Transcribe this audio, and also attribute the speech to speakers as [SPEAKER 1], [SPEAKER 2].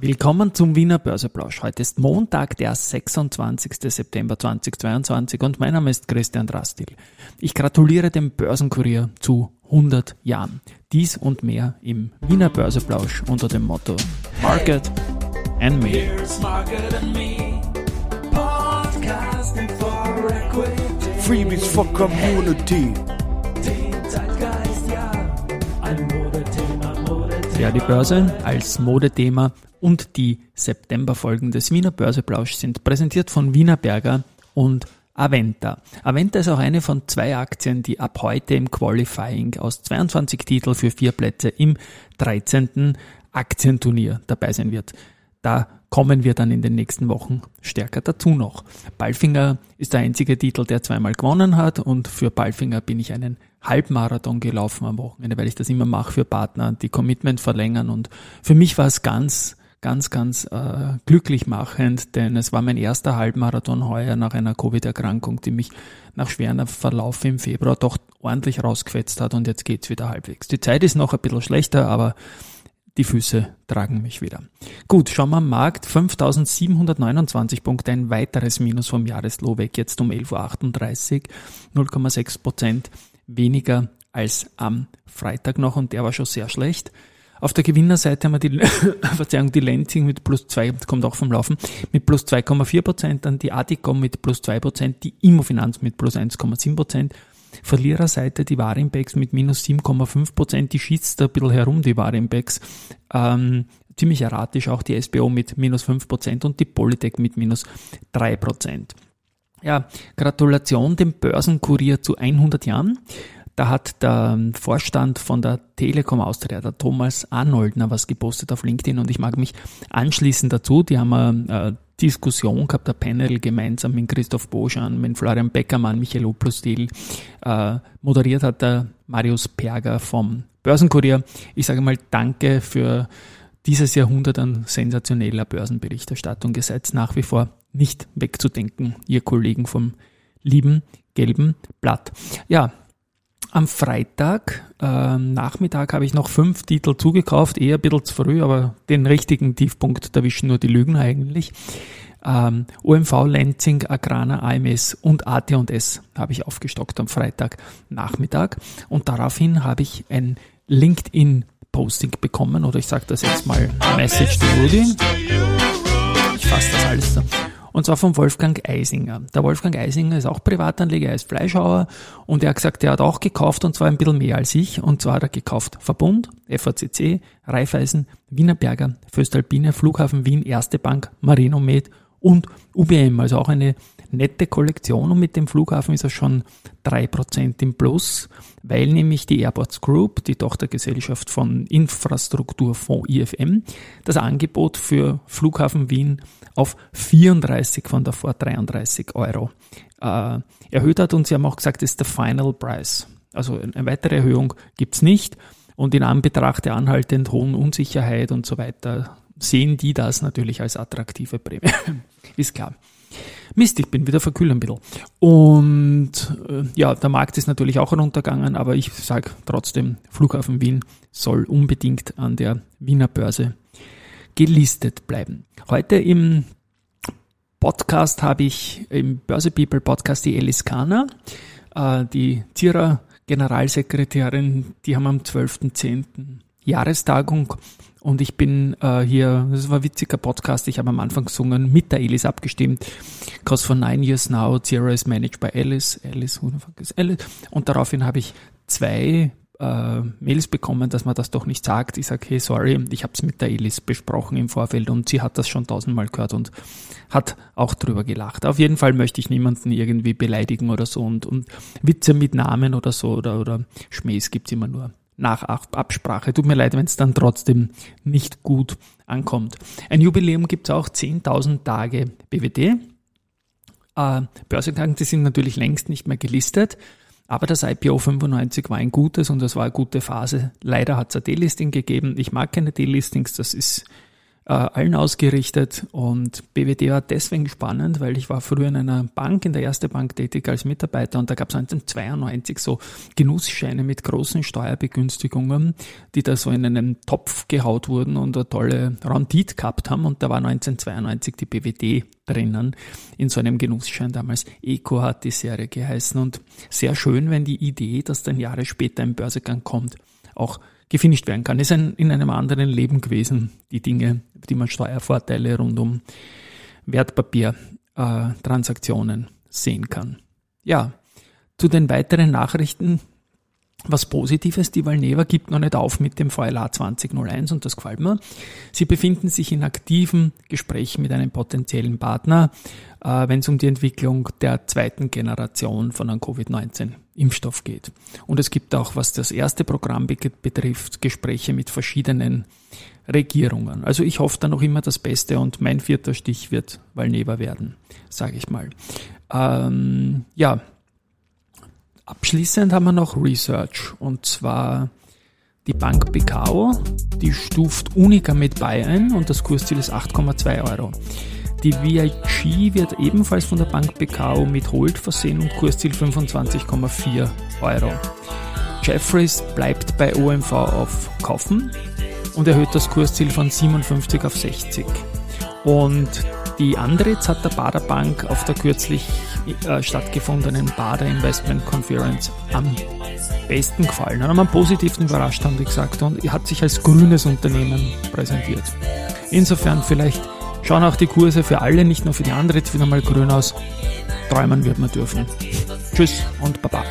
[SPEAKER 1] Willkommen zum Wiener Börseplausch. Heute ist Montag, der 26. September 2022 und mein Name ist Christian Drastil. Ich gratuliere dem Börsenkurier zu 100 Jahren. Dies und mehr im Wiener Börseplausch unter dem Motto Market and Me.
[SPEAKER 2] Freebies for Community.
[SPEAKER 1] Ja, die Börse als Modethema und die Septemberfolgen des Wiener Börseplausch sind präsentiert von Wiener Berger und Aventa. Aventa ist auch eine von zwei Aktien, die ab heute im Qualifying aus 22 Titeln für vier Plätze im 13. Aktienturnier dabei sein wird. Da kommen wir dann in den nächsten Wochen stärker dazu noch. Balfinger ist der einzige Titel, der zweimal gewonnen hat und für Balfinger bin ich einen Halbmarathon gelaufen am Wochenende, weil ich das immer mache für Partner, die Commitment verlängern und für mich war es ganz ganz, ganz äh, glücklich machend, denn es war mein erster Halbmarathon heuer nach einer Covid-Erkrankung, die mich nach schweren Verlauf im Februar doch ordentlich rausgefetzt hat und jetzt geht's wieder halbwegs. Die Zeit ist noch ein bisschen schlechter, aber die Füße tragen mich wieder. Gut, schauen wir am Markt. 5729 Punkte, ein weiteres Minus vom Jahreslow weg, jetzt um 11.38 Uhr, 0,6 Prozent weniger als am Freitag noch und der war schon sehr schlecht. Auf der Gewinnerseite haben wir die, Verzeihung, die Lenzing mit plus zwei, kommt auch vom Laufen, mit plus 2,4 Prozent, dann die Adicom mit plus zwei Prozent, die Immofinanz mit plus 1,7 Prozent, Verliererseite die Warimbex mit minus 7,5 Prozent, die schießt ein bisschen herum, die Warimbex, ähm, ziemlich erratisch auch die SBO mit minus 5 Prozent und die Polytech mit minus 3 Prozent. Ja, Gratulation dem Börsenkurier zu 100 Jahren. Da hat der Vorstand von der Telekom Austria, der Thomas Arnoldner, was gepostet auf LinkedIn und ich mag mich anschließen dazu. Die haben eine Diskussion gehabt, ein Panel gemeinsam mit Christoph Boschan, mit Florian Beckermann, Michael Oplostil. Äh, moderiert hat der Marius Perger vom Börsenkurier. Ich sage mal Danke für dieses Jahrhundert an sensationeller Börsenberichterstattung. Ihr seid nach wie vor nicht wegzudenken, ihr Kollegen vom lieben gelben Blatt. Ja, am Freitag äh, Nachmittag habe ich noch fünf Titel zugekauft, eher ein bisschen zu früh, aber den richtigen Tiefpunkt erwischen nur die Lügen eigentlich. Ähm, OMV, Lenzing, Agrana, AMS und AT&S habe ich aufgestockt am Freitag Nachmittag und daraufhin habe ich ein LinkedIn Posting bekommen oder ich sage das jetzt mal Message to Rudy. Ich fasse das alles so und zwar von Wolfgang Eisinger. Der Wolfgang Eisinger ist auch Privatanleger, er ist Fleischhauer und er hat gesagt, er hat auch gekauft und zwar ein bisschen mehr als ich und zwar hat er gekauft Verbund, FACC, Raiffeisen, Wienerberger, Föstalpine, Flughafen Wien, Erste Bank, Marinomed und UBM, also auch eine nette Kollektion. Und mit dem Flughafen ist er schon drei Prozent im Plus, weil nämlich die Airports Group, die Tochtergesellschaft von Infrastrukturfonds IFM, das Angebot für Flughafen Wien auf 34 von davor 33 Euro äh, erhöht hat. Und sie haben auch gesagt, das ist der Final Price. Also eine weitere Erhöhung gibt's nicht. Und in Anbetracht der anhaltend hohen Unsicherheit und so weiter sehen die das natürlich als attraktive Prämie. ist klar. Mist, ich bin wieder verkühlt ein bisschen. Und äh, ja, der Markt ist natürlich auch runtergegangen, aber ich sage trotzdem, Flughafen Wien soll unbedingt an der Wiener Börse gelistet bleiben. Heute im Podcast habe ich im Börse People Podcast die Alice Kahner, äh, die Zierer Generalsekretärin, die haben am 12.10. Jahrestagung und ich bin äh, hier, das war ein witziger Podcast, ich habe am Anfang gesungen, mit der Alice abgestimmt. Cause for nine years now, Zero is managed by Alice. Alice, who the fuck is Alice? Und daraufhin habe ich zwei äh, Mails bekommen, dass man das doch nicht sagt. Ich sage, hey, sorry, ich habe es mit der Alice besprochen im Vorfeld und sie hat das schon tausendmal gehört und hat auch drüber gelacht. Auf jeden Fall möchte ich niemanden irgendwie beleidigen oder so und, und Witze mit Namen oder so oder, oder Schmähs gibt's immer nur nach Absprache. Tut mir leid, wenn es dann trotzdem nicht gut ankommt. Ein Jubiläum gibt es auch 10.000 Tage BWD. Äh, die sind natürlich längst nicht mehr gelistet, aber das IPO 95 war ein gutes und das war eine gute Phase. Leider hat es ein Delisting gegeben. Ich mag keine Delistings, das ist äh, allen ausgerichtet und BWD war deswegen spannend, weil ich war früher in einer Bank, in der ersten Bank tätig als Mitarbeiter und da gab es 1992 so Genussscheine mit großen Steuerbegünstigungen, die da so in einen Topf gehaut wurden und eine tolle Rendite gehabt haben und da war 1992 die BWD drinnen in so einem Genussschein damals. Eco hat die Serie geheißen und sehr schön, wenn die Idee, dass dann Jahre später ein Börsegang kommt, auch gefinisht werden kann. Ist ein, in einem anderen Leben gewesen, die Dinge, die man Steuervorteile rund um Wertpapiertransaktionen äh, sehen kann. Ja, zu den weiteren Nachrichten was Positives, die Valneva gibt noch nicht auf mit dem VLA 2001 und das gefällt mir. Sie befinden sich in aktiven Gesprächen mit einem potenziellen Partner, äh, wenn es um die Entwicklung der zweiten Generation von einem Covid-19-Impfstoff geht. Und es gibt auch, was das erste Programm betrifft, Gespräche mit verschiedenen Regierungen. Also ich hoffe da noch immer das Beste und mein vierter Stich wird Valneva werden, sage ich mal. Ähm, ja, Abschließend haben wir noch Research und zwar die Bank Picao, die stuft Unica mit Buy ein und das Kursziel ist 8,2 Euro. Die VIG wird ebenfalls von der Bank Picao mit Hold versehen und Kursziel 25,4 Euro. Jeffries bleibt bei OMV auf Kaufen und erhöht das Kursziel von 57 auf 60. Und die Andritz hat der Bader Bank auf der kürzlich äh, stattgefundenen Bader Investment Conference am besten gefallen. Hat man positiv überrascht, haben die gesagt, und hat sich als grünes Unternehmen präsentiert. Insofern vielleicht schauen auch die Kurse für alle, nicht nur für die Andritz, wieder mal grün aus. Träumen wird man dürfen. Tschüss und Baba.